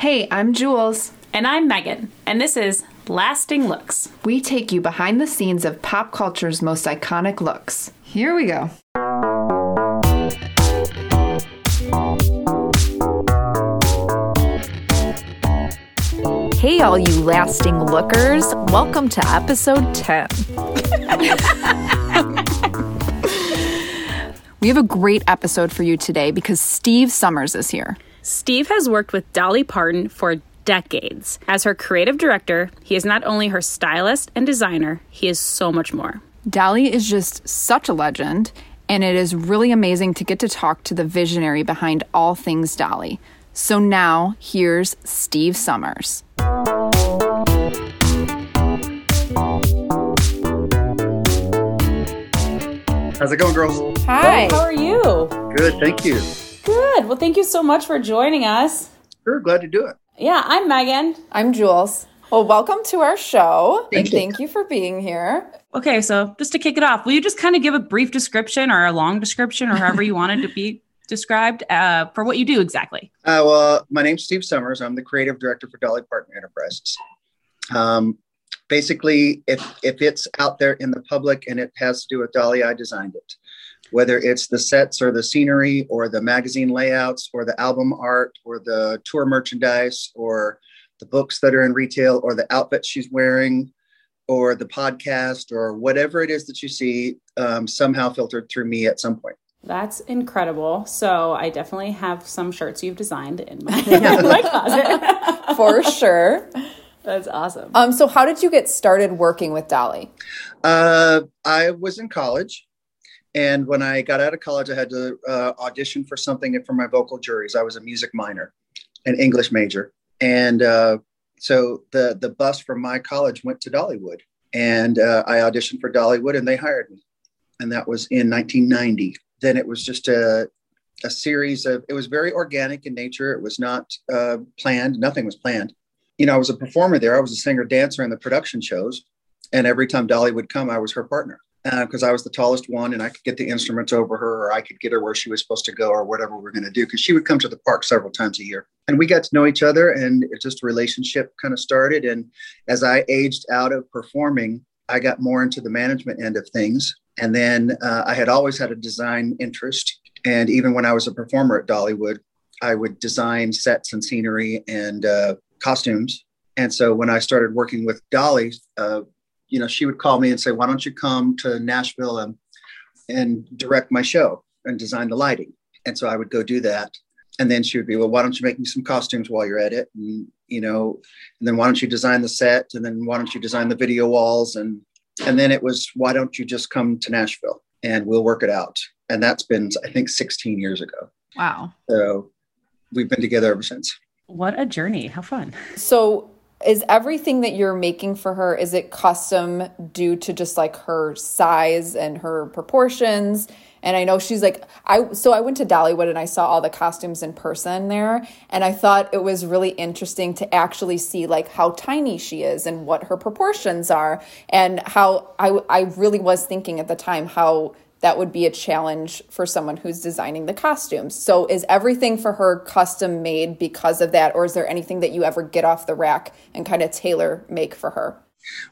Hey, I'm Jules. And I'm Megan, and this is Lasting Looks. We take you behind the scenes of pop culture's most iconic looks. Here we go. Hey, all you lasting lookers. Welcome to episode 10. we have a great episode for you today because Steve Summers is here. Steve has worked with Dolly Parton for decades. As her creative director, he is not only her stylist and designer, he is so much more. Dolly is just such a legend, and it is really amazing to get to talk to the visionary behind all things Dolly. So now, here's Steve Summers. How's it going, girls? Hi. How are you? Good, thank you. Good. Well, thank you so much for joining us. Sure, glad to do it. Yeah, I'm Megan. I'm Jules. Well, welcome to our show. Thank and you. thank you for being here. Okay, so just to kick it off, will you just kind of give a brief description or a long description or however you wanted to be described uh, for what you do exactly? Uh, well, my name's Steve Summers. I'm the creative director for Dolly Parton Enterprises. Um, basically, if if it's out there in the public and it has to do with Dolly, I designed it. Whether it's the sets or the scenery or the magazine layouts or the album art or the tour merchandise or the books that are in retail or the outfit she's wearing or the podcast or whatever it is that you see um, somehow filtered through me at some point. That's incredible. So I definitely have some shirts you've designed in my, my closet. For sure. That's awesome. Um, so how did you get started working with Dolly? Uh, I was in college, and when I got out of college, I had to uh, audition for something for my vocal juries. I was a music minor, an English major, and uh, so the the bus from my college went to Dollywood, and uh, I auditioned for Dollywood, and they hired me, and that was in 1990. Then it was just a a series of. It was very organic in nature. It was not uh, planned. Nothing was planned. You know, I was a performer there. I was a singer dancer in the production shows and every time Dolly would come, I was her partner because I was the tallest one, and I could get the instruments over her, or I could get her where she was supposed to go, or whatever we are going to do. Because she would come to the park several times a year, and we got to know each other, and it just a relationship kind of started. And as I aged out of performing, I got more into the management end of things, and then uh, I had always had a design interest, and even when I was a performer at Dollywood, I would design sets and scenery and uh, costumes. And so when I started working with Dolly, uh, you know, she would call me and say, "Why don't you come to Nashville and and direct my show and design the lighting?" And so I would go do that. And then she would be, "Well, why don't you make me some costumes while you're at it?" And you know, and then why don't you design the set? And then why don't you design the video walls? And and then it was, "Why don't you just come to Nashville and we'll work it out?" And that's been, I think, 16 years ago. Wow. So we've been together ever since. What a journey. How fun. So is everything that you're making for her is it custom due to just like her size and her proportions? And i know she's like i so i went to dollywood and i saw all the costumes in person there and i thought it was really interesting to actually see like how tiny she is and what her proportions are and how i i really was thinking at the time how that would be a challenge for someone who's designing the costumes. So, is everything for her custom made because of that, or is there anything that you ever get off the rack and kind of tailor make for her?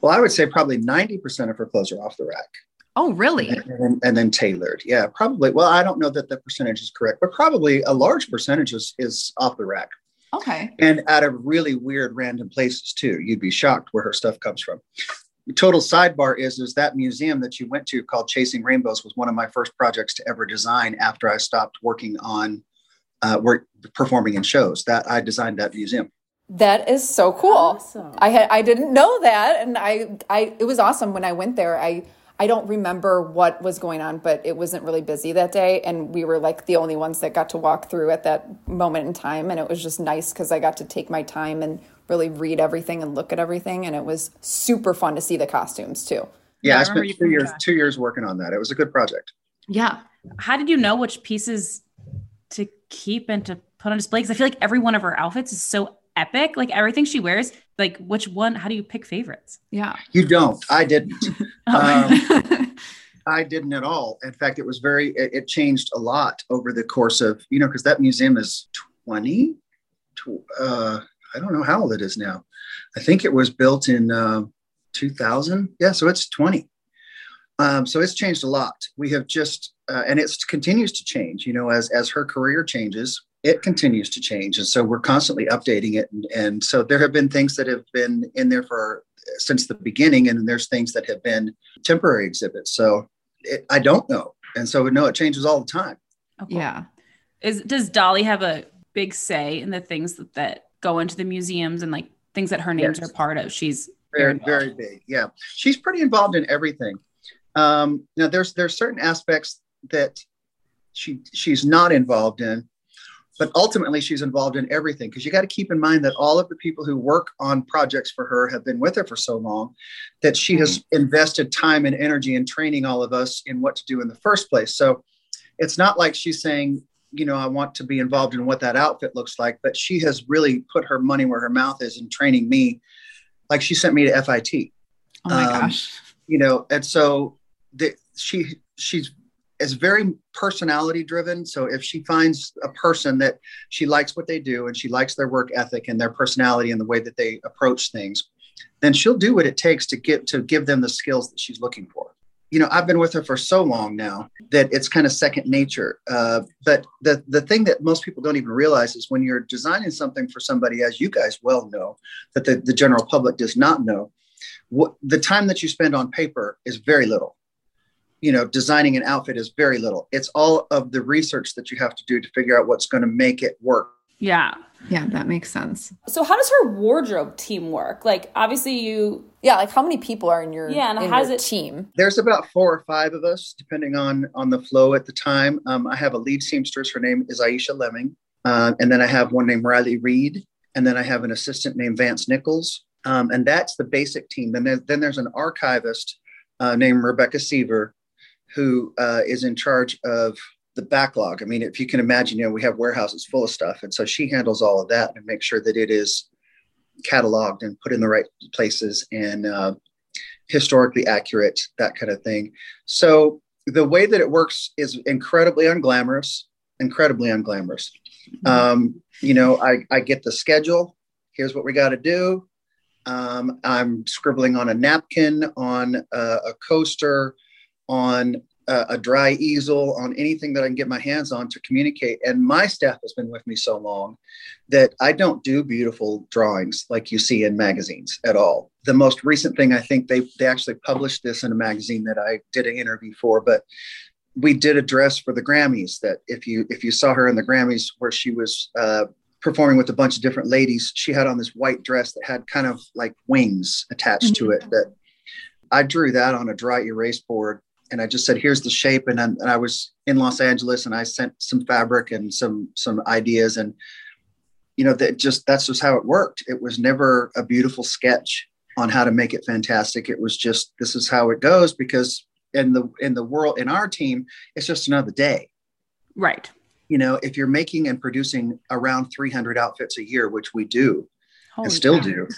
Well, I would say probably 90% of her clothes are off the rack. Oh, really? and then, and then tailored. Yeah, probably. Well, I don't know that the percentage is correct, but probably a large percentage is, is off the rack Okay. and out of really weird random places too. You'd be shocked where her stuff comes from. Total sidebar is is that museum that you went to called Chasing Rainbows was one of my first projects to ever design after I stopped working on uh, work performing in shows. That I designed that museum. That is so cool. Awesome. I had I didn't know that, and I I it was awesome when I went there. I I don't remember what was going on, but it wasn't really busy that day, and we were like the only ones that got to walk through at that moment in time, and it was just nice because I got to take my time and really read everything and look at everything, and it was super fun to see the costumes too. Yeah, Yeah, I I, spent two years that. two years working on that. It was a good project. Yeah. How did you know which pieces to keep and to put on display? Because I feel like every one of her outfits is so epic. Like everything she wears, like which one, how do you pick favorites? Yeah. You don't. I didn't. Oh. Um, I didn't at all. In fact, it was very, it, it changed a lot over the course of, you know, because that museum is 20, tw- uh, I don't know how old it is now. I think it was built in uh, 2000. Yeah, so it's 20. Um, so it's changed a lot. We have just, uh, and it continues to change. You know, as as her career changes, it continues to change, and so we're constantly updating it. And, and so there have been things that have been in there for since the beginning, and there's things that have been temporary exhibits. So it, I don't know, and so no, it changes all the time. Okay. Yeah. Is does Dolly have a big say in the things that, that go into the museums and like things that her names yes. are part of? She's very very, very big. Yeah, she's pretty involved in everything. Um, now there's there's certain aspects that she she's not involved in, but ultimately she's involved in everything because you got to keep in mind that all of the people who work on projects for her have been with her for so long that she has mm-hmm. invested time and energy in training all of us in what to do in the first place. So it's not like she's saying, you know, I want to be involved in what that outfit looks like, but she has really put her money where her mouth is in training me. Like she sent me to FIT. Oh my um, gosh. You know, and so the, she she's is very personality driven. So if she finds a person that she likes what they do and she likes their work ethic and their personality and the way that they approach things, then she'll do what it takes to get to give them the skills that she's looking for. You know, I've been with her for so long now that it's kind of second nature. Uh, but the the thing that most people don't even realize is when you're designing something for somebody, as you guys well know, that the, the general public does not know, what, the time that you spend on paper is very little. You know designing an outfit is very little. It's all of the research that you have to do to figure out what's going to make it work. Yeah yeah that makes sense. So how does her wardrobe team work? Like obviously you yeah like how many people are in your yeah and how's it team? There's about four or five of us depending on on the flow at the time. Um, i have a lead seamstress. Her name is aisha lemming. Uh, and then i have one named riley reed. And then i have an assistant named vance nichols. Um, and that's the basic team. Then, there, then there's an archivist uh, named rebecca seaver who uh, is in charge of the backlog. I mean, if you can imagine, you know, we have warehouses full of stuff. And so she handles all of that and makes sure that it is cataloged and put in the right places and uh, historically accurate, that kind of thing. So the way that it works is incredibly unglamorous, incredibly unglamorous. Mm-hmm. Um, you know, I, I get the schedule. Here's what we got to do. Um, I'm scribbling on a napkin, on a, a coaster, on a, a dry easel, on anything that I can get my hands on to communicate. And my staff has been with me so long that I don't do beautiful drawings like you see in magazines at all. The most recent thing I think they they actually published this in a magazine that I did an interview for, but we did a dress for the Grammys that if you if you saw her in the Grammys where she was uh, performing with a bunch of different ladies, she had on this white dress that had kind of like wings attached mm-hmm. to it. That I drew that on a dry erase board and I just said, "Here's the shape." And, and I was in Los Angeles, and I sent some fabric and some some ideas, and you know, that just that's just how it worked. It was never a beautiful sketch on how to make it fantastic. It was just this is how it goes because in the in the world in our team, it's just another day. Right. You know, if you're making and producing around 300 outfits a year, which we do Holy and still do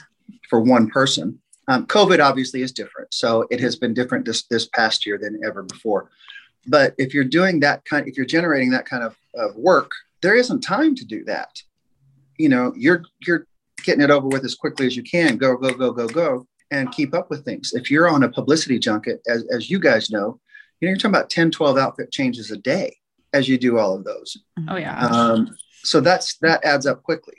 for one person, um, COVID obviously is different, so it has been different this this past year than ever before. But if you're doing that kind, if you're generating that kind of, of work, there isn't time to do that. You know, you're you're getting it over with as quickly as you can. Go go go go go, and keep up with things. If you're on a publicity junket, as as you guys know, you know you're talking about 10, 12 outfit changes a day as you do all of those. Oh yeah. Um, so that's that adds up quickly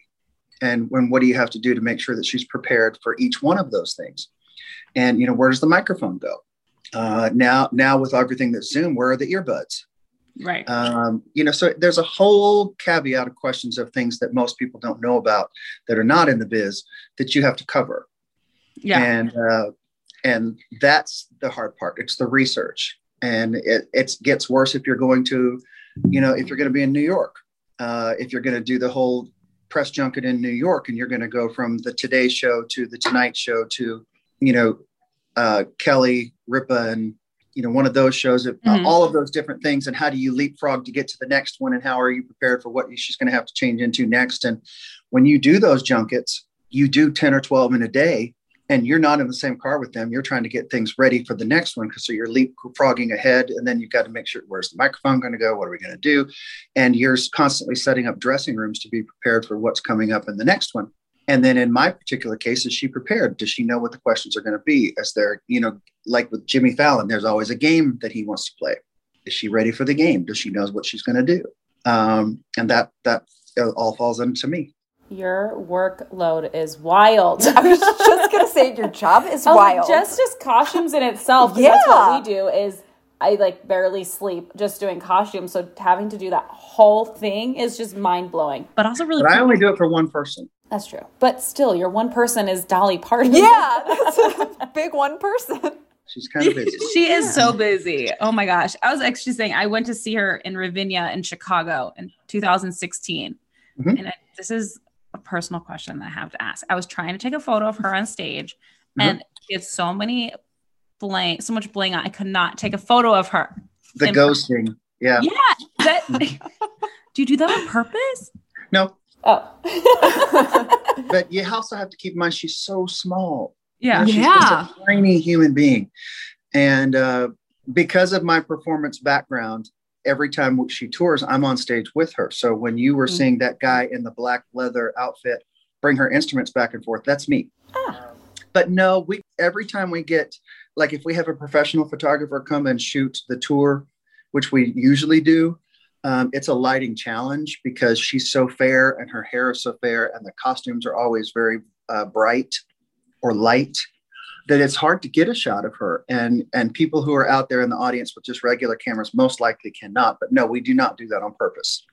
and when what do you have to do to make sure that she's prepared for each one of those things? And you know where does the microphone go? Uh, now now with everything that's zoom where are the earbuds? Right. Um, you know so there's a whole caveat of questions of things that most people don't know about that are not in the biz that you have to cover. Yeah. And uh, and that's the hard part. It's the research. And it it gets worse if you're going to you know if you're going to be in new york uh, if you're going to do the whole press junket in New York and you're going to go from the Today Show to the Tonight Show to, you know, uh, Kelly Ripa and you know one of those shows, uh, mm-hmm. all of those different things, and how do you leapfrog to get to the next one, and how are you prepared for what she's going to have to change into next? And when you do those junkets, you do ten or twelve in a day, and you're not in the same car with them. You're trying to get things ready for the next one. So you're leapfrogging ahead, and then you've got to make sure where's the microphone going to go? What are we going to do? And you're constantly setting up dressing rooms to be prepared for what's coming up in the next one. And then in my particular case, is she prepared? Does she know what the questions are going to be? Is there, you know, like with Jimmy Fallon, there's always a game that he wants to play. Is she ready for the game? Does she knows what she's going to do? Um, and that that all falls into me. Your workload is wild. I was just gonna say your job is Oh, wild. Just just costumes in itself. 'cause That's Yeah. what we do. Is I like barely sleep just doing costumes. So having to do that whole thing is just mind blowing. But also really But I cool. only do it for one person. That's true. But still, your one person is Dolly Parton. yeah, that's a big one person. She's kind of busy. she is so busy. Oh my gosh. I was actually saying I went to see her in Ravinia in Chicago in 2016. Mhm. And I, this is a personal question that I have to ask. I was trying to take a photo of her on stage Mhm. and she had so many bling, so much bling on. I could not take a photo of her. The In- ghosting. Yeah. Yeah. That, do you do that on purpose? No, Oh. but you also have to keep in mind she's so small. Yeah. She's Yeah. just a tiny human being. And uh, because of my performance background, every time she tours, I'm on stage with her. So when you were Mm. seeing that guy in the black leather outfit bring her instruments back and forth, that's me. Ah. But no, we every time we get like if we have a professional photographer come and shoot the tour, which we usually do, um, it's a lighting challenge because she's so fair and her hair is so fair and the costumes are always very uh, bright or light that it's hard to get a shot of her and and people who are out there in the audience with just regular cameras most likely cannot but no we do not do that on purpose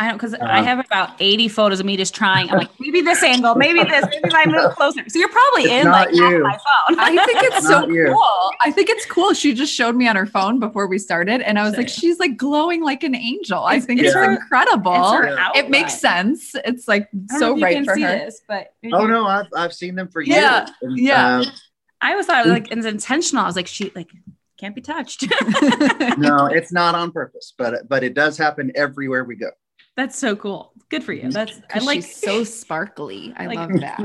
I don't because I Uh-huh. have about 80 photos of me just trying. I'm like, maybe this angle, maybe this, maybe if I move closer. So you're probably It's in not like half you. my phone. I think it's so you. cool. I think it's cool. She just showed me on her phone before we started, and I was like, she's like glowing like an angel. I think it's it's, her- incredible. It's her it makes sense. It's like I don't know so if right for see her. this, but oh no i've, I've seen them for years Yeah, And, yeah. uh, I always thought mm. it was like it's intentional. I was like, she like can't be touched. no it's not on purpose but but it does happen everywhere we go That's so cool. Good for you. That's I like she's so sparkly. I like- love that.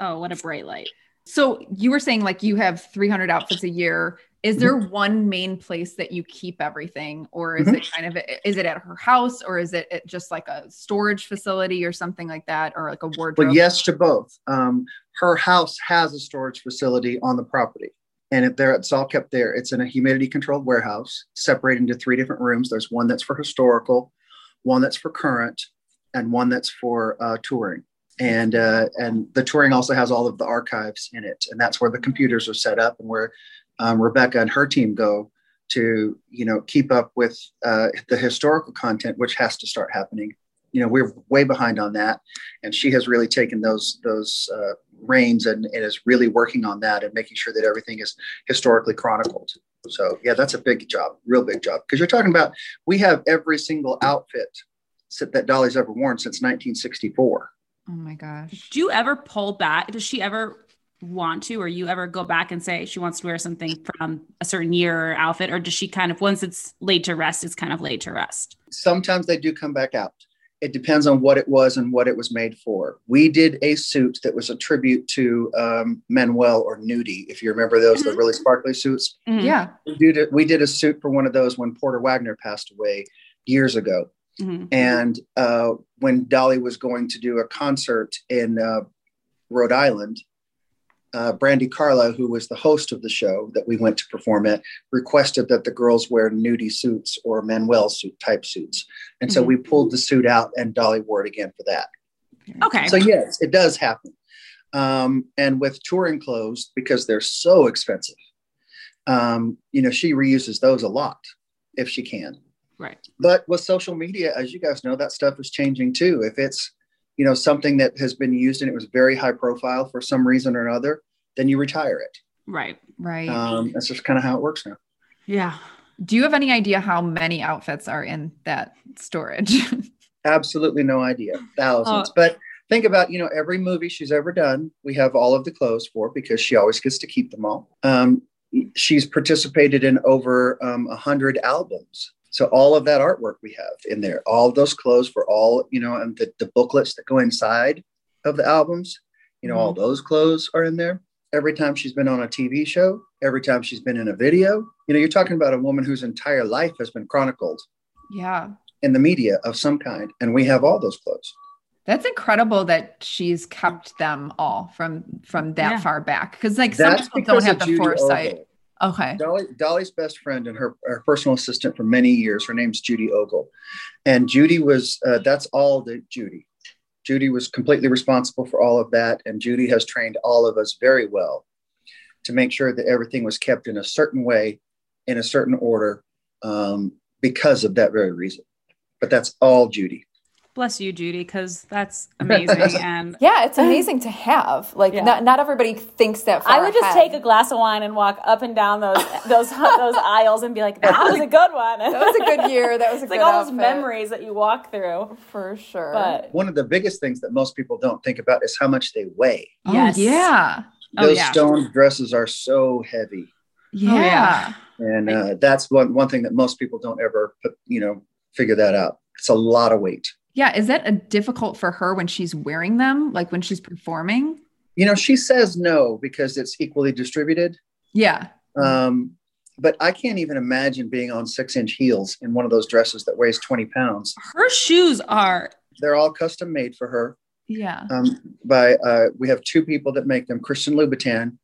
oh, what a bright light. So you were saying like you have 300 outfits a year. Is there one main place that you keep everything, or is it kind of is it at her house, or is it just like a storage facility or something like that, or like a wardrobe? But yes to both. Um, her house has a storage facility on the property, and if there, it's all kept there. It's in a humidity controlled warehouse, separated into three different rooms. There's one that's for historical, one that's for current, and one that's for uh, touring. And uh, and the touring also has all of the archives in it, and that's where the computers are set up, and where um, Rebecca and her team go to you know keep up with uh, the historical content, which has to start happening. You know, we're way behind on that and she has really taken those those uh, reins and, and is really working on that and making sure that everything is historically chronicled. So yeah, that's a big job, real big job. Because you're talking about we have every single outfit that Dolly's ever worn since 1964. Oh my gosh. Do you ever pull back? Does she ever want to, or you ever go back and say she wants to wear something from a certain year or outfit, or does she kind of once it's laid to rest, it's kind of laid to rest? Sometimes they do come back out. It depends on what it was and what it was made for. We did a suit that was a tribute to um, Manuel or Nudie, if you remember those, the Mhm. really sparkly suits. Mhm. Yeah. We did, a, we did a suit for one of those when Porter Wagoner passed away years ago. Mhm. And uh, when Dolly was going to do a concert in uh, Rhode Island, uh, Brandi Carlile, who was the host of the show that we went to perform at, requested that the girls wear nudie suits or Manuel suit type suits. And so Mhm. we pulled the suit out and Dolly wore it again for that. Okay. So, yes, it does happen. Um, and with touring clothes, because they're so expensive, um, you know, she reuses those a lot if she can right. but with social media as you guys know that stuff is changing too if it's you know something that has been used and it was very high profile for some reason or another then you retire it Right. Right. um, that's just kind of how it works now Yeah. Do you have any idea how many outfits are in that storage? absolutely no idea thousands Oh. but think about you know every movie she's ever done we have all of the clothes for because she always gets to keep them all um, she's participated in over um, 100 albums so all of that artwork we have in there all of those clothes for all you know and the, the booklets that go inside of the albums you know all mm-hmm. those clothes are in there every time she's been on a tv show every time she's been in a video you know you're talking about a woman whose entire life has been chronicled yeah. in the media of some kind and we have all those clothes That's incredible that she's kept them all from from that Yeah. far back. Because like some people don't have the Judy foresight. Ogle. Okay. Dolly, Dolly's best friend and her, her personal assistant for many years. Her name's Judy Ogle, and Judy was uh, that's all the Judy. Judy was completely responsible for all of that, and Judy has trained all of us very well to make sure that everything was kept in a certain way, in a certain order, um, because of that very reason. But that's all Judy. Bless you, Judy, because that's amazing. and Yeah, it's amazing to have. Like, Yeah. not, not everybody thinks that far I would just ahead. take a glass of wine and walk up and down those those those aisles and be like, "That was a good one." That was a good year. That was a It's good like all those memories that you walk through. For sure. But One of the biggest things that most people don't think about is how much they weigh. Yes. Oh, yeah. Oh, Those yeah. stone dresses are so heavy. Yeah. Oh, yeah. and uh, that's one one thing that most people don't ever put, you know figure that out it's a lot of weight Yeah. Is that a difficult for her when she's wearing them? Like when she's performing? you know she says no because it's equally distributed Yeah. um, but i can't even imagine being on six inch heels in one of those dresses that weighs 20 pounds Her shoes are they're all custom made for her Yeah. um, by uh, we have two people that make them christian louboutin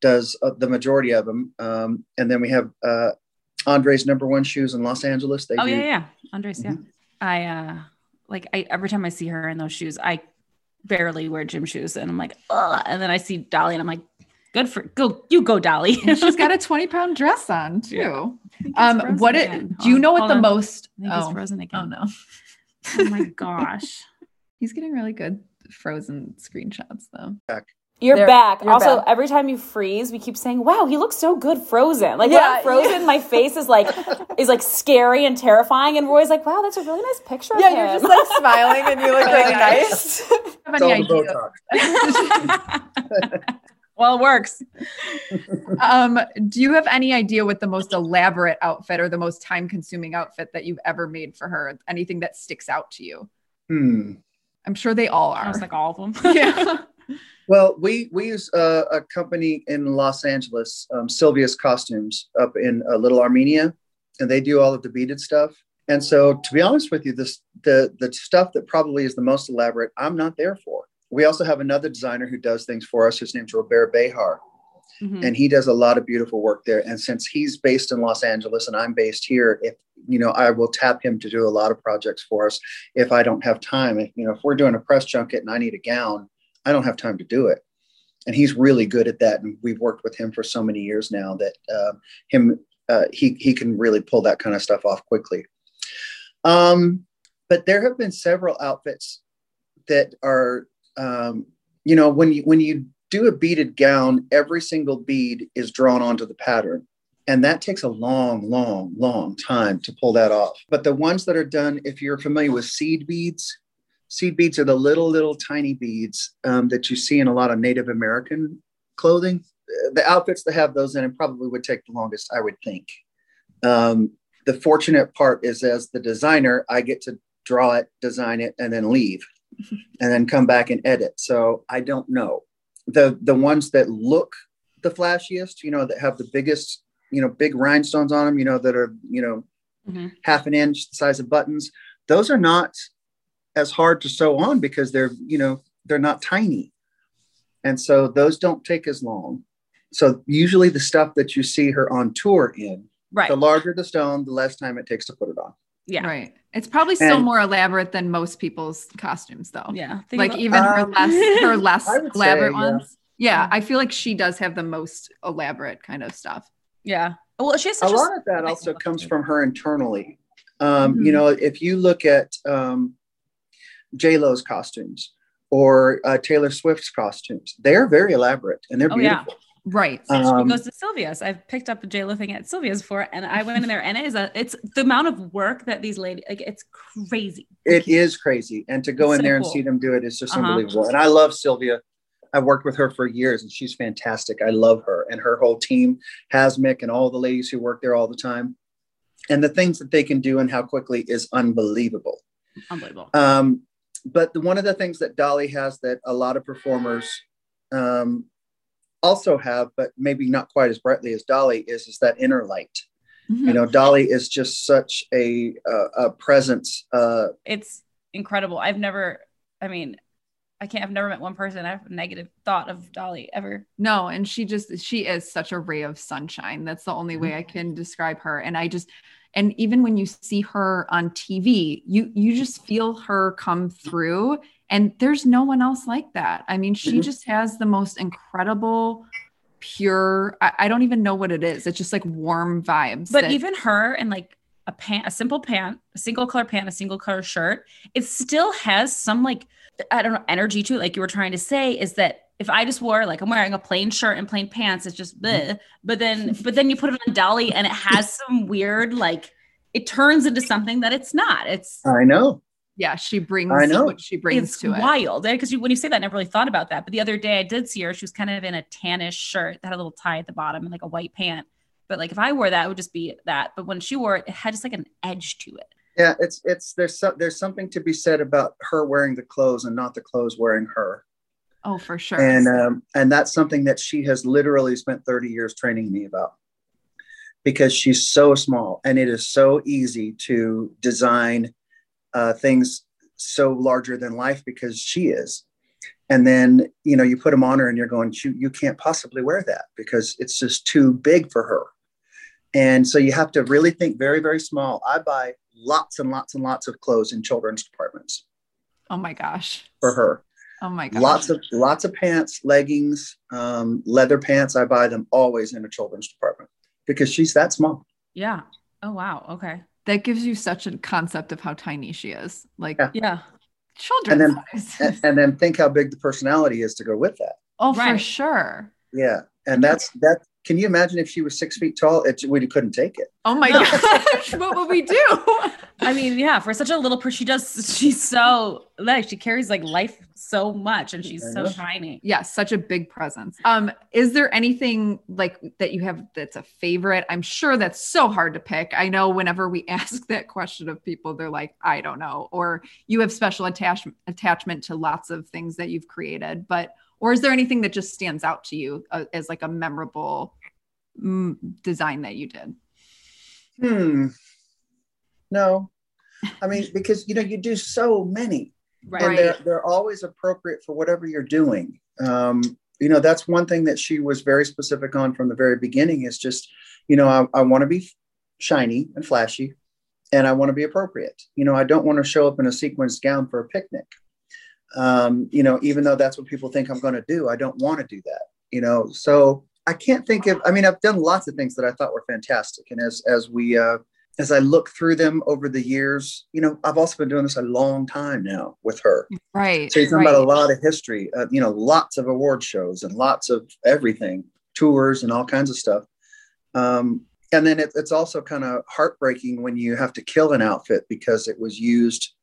does uh, the majority of them um, and then we have uh, andre's number one shoes in los angeles they Oh do yeah, yeah. Andres, yeah. Mhm. I uh like I every time I see her in those shoes, I barely wear gym shoes and I'm like, Ugh. and then I see Dolly and I'm like, good for go you go Dolly. And she's got a 20 pound dress on too. I Um, what it, again. do you know what hold the on. most? I think it's Oh, frozen oh no, Oh my gosh. he's getting really good frozen screenshots though. You're There- back. you're also, back. every time you freeze, we keep saying, "Wow, he looks so good frozen." Like Yeah, when I'm frozen, my face is like is like scary and terrifying, and Roy's like, "Wow, that's a really nice picture." yeah, of you're him." just like smiling and you look really nice. Do have any idea? well, it works. Um, do you have any idea what the most elaborate outfit or the most time consuming outfit that you've ever made for her? Anything that sticks out to you? hmm. I'm sure they all are. I are. was like all of them. yeah. Well, we we use uh, a company in Los Angeles, um, Sylvia's Costumes, up in uh, Little Armenia, and they do all of the beaded stuff. And so, to be honest with you, this the the stuff that probably is the most elaborate, I'm not there for. We also have another designer who does things for us. His name's Robert Behar, Mhm. and he does a lot of beautiful work there. And since he's based in Los Angeles and I'm based here, if you know, I will tap him to do a lot of projects for us if I don't have time. If, you know, if we're doing a press junket and I need a gown, I don't have time to do it. And he's really good at that. And we've worked with him for so many years now that uh, him uh, he he can really pull that kind of stuff off quickly. Um, but there have been several outfits that are, um, you know, when you when you do a beaded gown, every single bead is drawn onto the pattern. And that takes a long, long, long time to pull that off. But the ones that are done, if you're familiar with seed beads, seed beads are the little, little tiny beads um, that you see in a lot of Native American clothing. The outfits that have those in it probably would take the longest, I would think. Um, the fortunate part is, as the designer, I get to draw it, design it, and then leave, and then come back and edit. So I don't know the the ones that look the flashiest, you know, that have the biggest, you know, big rhinestones on them, you know, that are you know Mhm. half an inch the size of buttons. Those are not as hard to sew on because they're you know they're not tiny, and so those don't take as long. So usually the stuff that you see her on tour in, Right. the larger the stone, the less time it takes to put it on. Yeah. Right. It's probably still And- more elaborate than most people's costumes though. Yeah. Think Like about- even her Um, less her less I would say, elaborate yeah. ones. Yeah, I feel like she does have the most elaborate kind of stuff. yeah. Well, she has a such a, lot of that also comes from her internally. Um, Mhm. You know, if you look at um, J Lo's costumes or uh, Taylor Swift's costumes, they're very elaborate and they're Oh, yeah. beautiful. Right. Um, she goes to Sylvia's. I've picked up a J Lo thing at Sylvia's before, and I went in there, and it is a. It's the amount of work that these ladies like. It's crazy. It is crazy, and to go It's in so there and cool. see them do it is just Uh-huh. unbelievable. And I love Sylvia. I've worked with her for years, and she's fantastic. I love her and her whole team, Hasmic, and all the ladies who work there all the time. And the things that they can do and how quickly is unbelievable. Unbelievable. Um, but the, one of the things that Dolly has that a lot of performers um, also have, but maybe not quite as brightly as Dolly, is is that inner light. Mhm. You know, Dolly is just such a a, a presence. Uh, it's incredible. I've never I mean, I can't. I've never met one person I have a negative thought of Dolly ever. No, and she just she is such a ray of sunshine. That's the only way I can describe her. And I just and even when you see her on TV, you you just feel her come through and there's no one else like that. I mean, she Mhm. just has the most incredible pure I, I don't even know what it is. It's just like warm vibes. But that- even her and like a pant, a simple pant, a single color pant, a single color shirt, it still has some like I don't know energy to it. Like you were trying to say, is that if I just wore like I'm wearing a plain shirt and plain pants, it's just mm-hmm. bleh. But then, but then you put it on Dolly and it has some weird like it turns into something that it's not. It's I know. yeah, she brings I know. what she brings it's to it. wild eh, because when you say that, I never really thought about that. But the other day I did see her. She was kind of in a tannish shirt that had a little tie at the bottom and like a white pant. But like if I wore that, it would just be that. But when she wore it, it had just like an edge to it. Yeah, it's it's there's so, there's something to be said about her wearing the clothes and not the clothes wearing her. Oh, for sure. and um, and that's something that she has literally spent 30 years training me about because she's so small and it is so easy to design uh, things so larger than life because she is and then you know you put them on her and you're going you, you can't possibly wear that because it's just too big for her and so you have to really think very very small i buy lots and lots and lots of clothes in children's departments oh my gosh. for her Oh my gosh. lots of lots of pants leggings um, leather pants i buy them always in a children's department because she's that small Yeah. Oh wow. Okay. that gives you such a concept of how tiny she is. Like Yeah. Yeah. children's And size. and, and then think how big the personality is to go with that oh, for sure. yeah and that's that can you imagine if she was six feet tall it, we couldn't take it Oh my gosh, what would we do? I mean, yeah, for such a little person, she does, she's so, like, she carries like life so much and she's so know. tiny. yeah, such a big presence. Um, is there anything like that you have that's a favorite? I'm sure that's so hard to pick. I know whenever we ask that question of people, they're like, I don't know, or you have special attachment attachment to lots of things that you've created, but or is there anything that just stands out to you uh, as like a memorable mm, design that you did? hmm. No. I mean because you know you do so many. Right. and they're, they're always appropriate for whatever you're doing. Um, you know that's one thing that she was very specific on from the very beginning is just you know i, I want to be shiny and flashy and i want to be appropriate. You know i don't want to show up in a sequenced gown for a picnic um, you know even though that's what people think i'm going to do i don't want to do that you know so i can't think of i mean i've done lots of things that i thought were fantastic and as as we uh, as I look through them over the years, you know, I've also been doing this a long time now with her. Right. So you're talking right. about a lot of history, uh, you know, lots of award shows and lots of everything, tours and all kinds of stuff. Um, and then it, it's also kind of heartbreaking when you have to kill an outfit because it was used,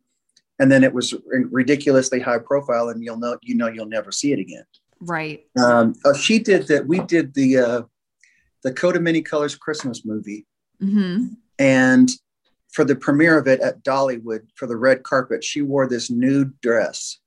and then it was ridiculously high profile, and you'll know, you know, you'll never see it again. right. Um, oh, she did that. We did the uh, the Coat of Many Colors Christmas movie, hmm and for the premiere of it at Dollywood for the red carpet, she wore this nude dress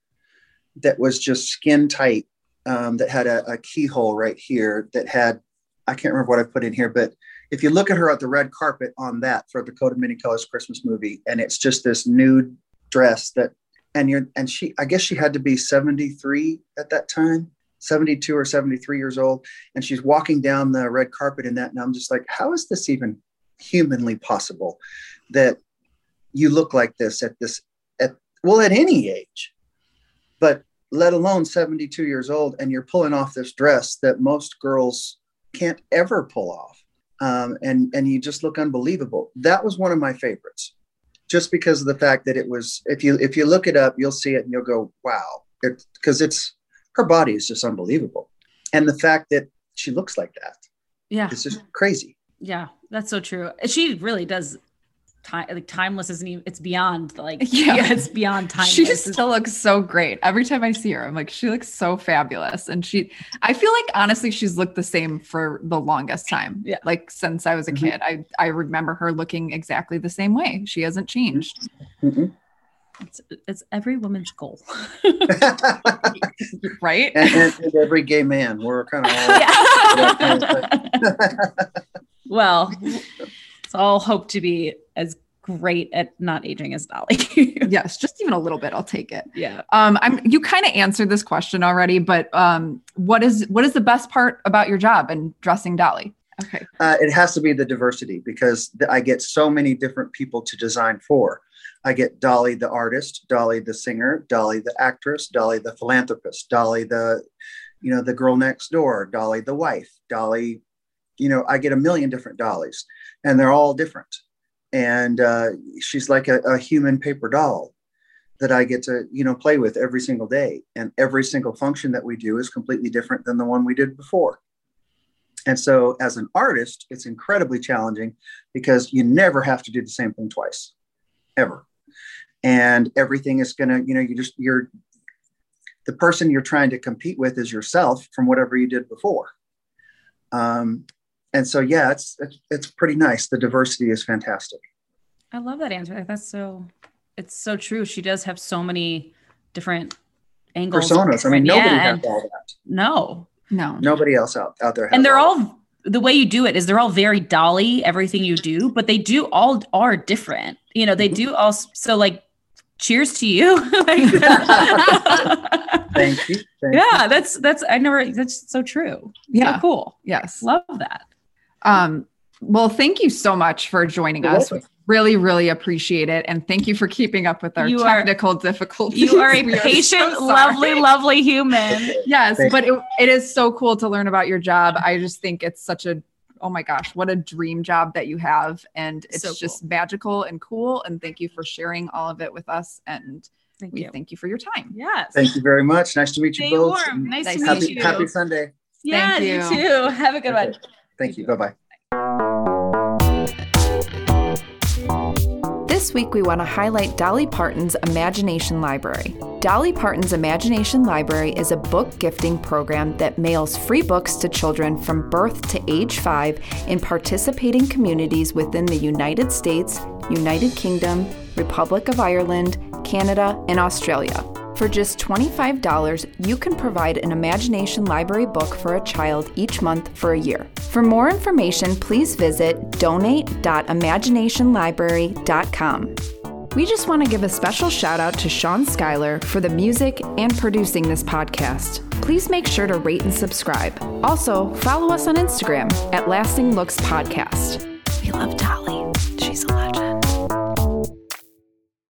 that was just skin tight, um, that had a, a keyhole right here that had, I can't remember what I put in here, but if you look at her at the red carpet on that for the Coat of Many Colors Christmas movie, and it's just this nude dress that, and you're, and she, I guess she had to be 73 at that time. 72 or 73 years old and she's walking down the red carpet in that and i'm just like how is this even humanly possible that you look like this at this at well at any age but let alone 72 years old and you're pulling off this dress that most girls can't ever pull off um, and and you just look unbelievable that was one of my favorites just because of the fact that it was if you if you look it up you'll see it and you'll go wow because it's her body is just unbelievable and the fact that she looks like that Yeah. it's just crazy Yeah. That's so true. She really does. Time like timeless isn't even. It's beyond like Yeah. yeah. It's beyond timeless. She still looks so great. Every time I see her, I'm like, she looks so fabulous. And she, I feel like honestly, she's looked the same for the longest time. Yeah. Like since I was a Mhm. kid, I, I remember her looking exactly the same way. She hasn't changed. Mhm. it's, it's every woman's goal. Right. and, and, and every gay man we're kind of all well, it's all hope to be as great at not aging as Dolly. yes, just even a little bit. I'll take it. yeah. Um, I'm you kind of answered this question already, but um, what is what is the best part about your job and dressing Dolly? Okay. Uh, it has to be the diversity because th- I get so many different people to design for. I get Dolly the artist, Dolly the singer, Dolly the actress, Dolly the philanthropist, Dolly the, you know, the girl next door, Dolly the wife, Dolly, you know, I get a million different Dollies, and they're all different. And uh, she's like a, a human paper doll that I get to, you know, play with every single day. And every single function that we do is completely different than the one we did before. And so, as an artist, it's incredibly challenging because you never have to do the same thing twice, ever. And everything is to, you know, you just, you're, the person you're trying to compete with is yourself from whatever you did before. Um, and so, yeah, it's, it's, it's pretty nice. The diversity is fantastic. I love that answer. That's so it's so true. She does have so many different angles. Personas. I mean, nobody Yeah, has all that. No. No. Nobody else out, out there. Has And they're all all the way you do it is they're all very dolly, everything you do, but they do all are different. You know, they mm-hmm. do all so like cheers to you. Thank you. Thank you. yeah, that's that's I never that's so true. Yeah. So cool. Yes. Love that. Um, well, thank you so much for joining You're us. welcome. Really, really appreciate it. And thank you for keeping up with our You are- technical difficulties. You are a We so patient, lovely, lovely human. Yes, Thank but it, it is so cool to learn about your job. I just think it's such a oh my gosh, what a dream job that you have. And it's So just magical and cool. And thank you for sharing all of it with us. And Thank we you. thank you for your time. Yes. Thank you very much. Nice to meet you Stay both. warm. Nice Nice to to meet Happy, you. happy Sunday. yeah, Thank you you. too. Have a good one. Thank you. Bye bye. This week, we want to highlight Dolly Parton's Imagination Library. Dolly Parton's Imagination Library is a book gifting program that mails free books to children from birth to age five in participating communities within the United States, United Kingdom, Republic of Ireland, Canada, and Australia. For just $25, you can provide an Imagination Library book for a child each month for a year. For more information, please visit donate.imaginationlibrary.com. We just want to give a special shout out to Sean Schuyler for the music and producing this podcast. Please make sure to rate and subscribe. Also, follow us on Instagram at Lasting Looks Podcast. We love Dolly.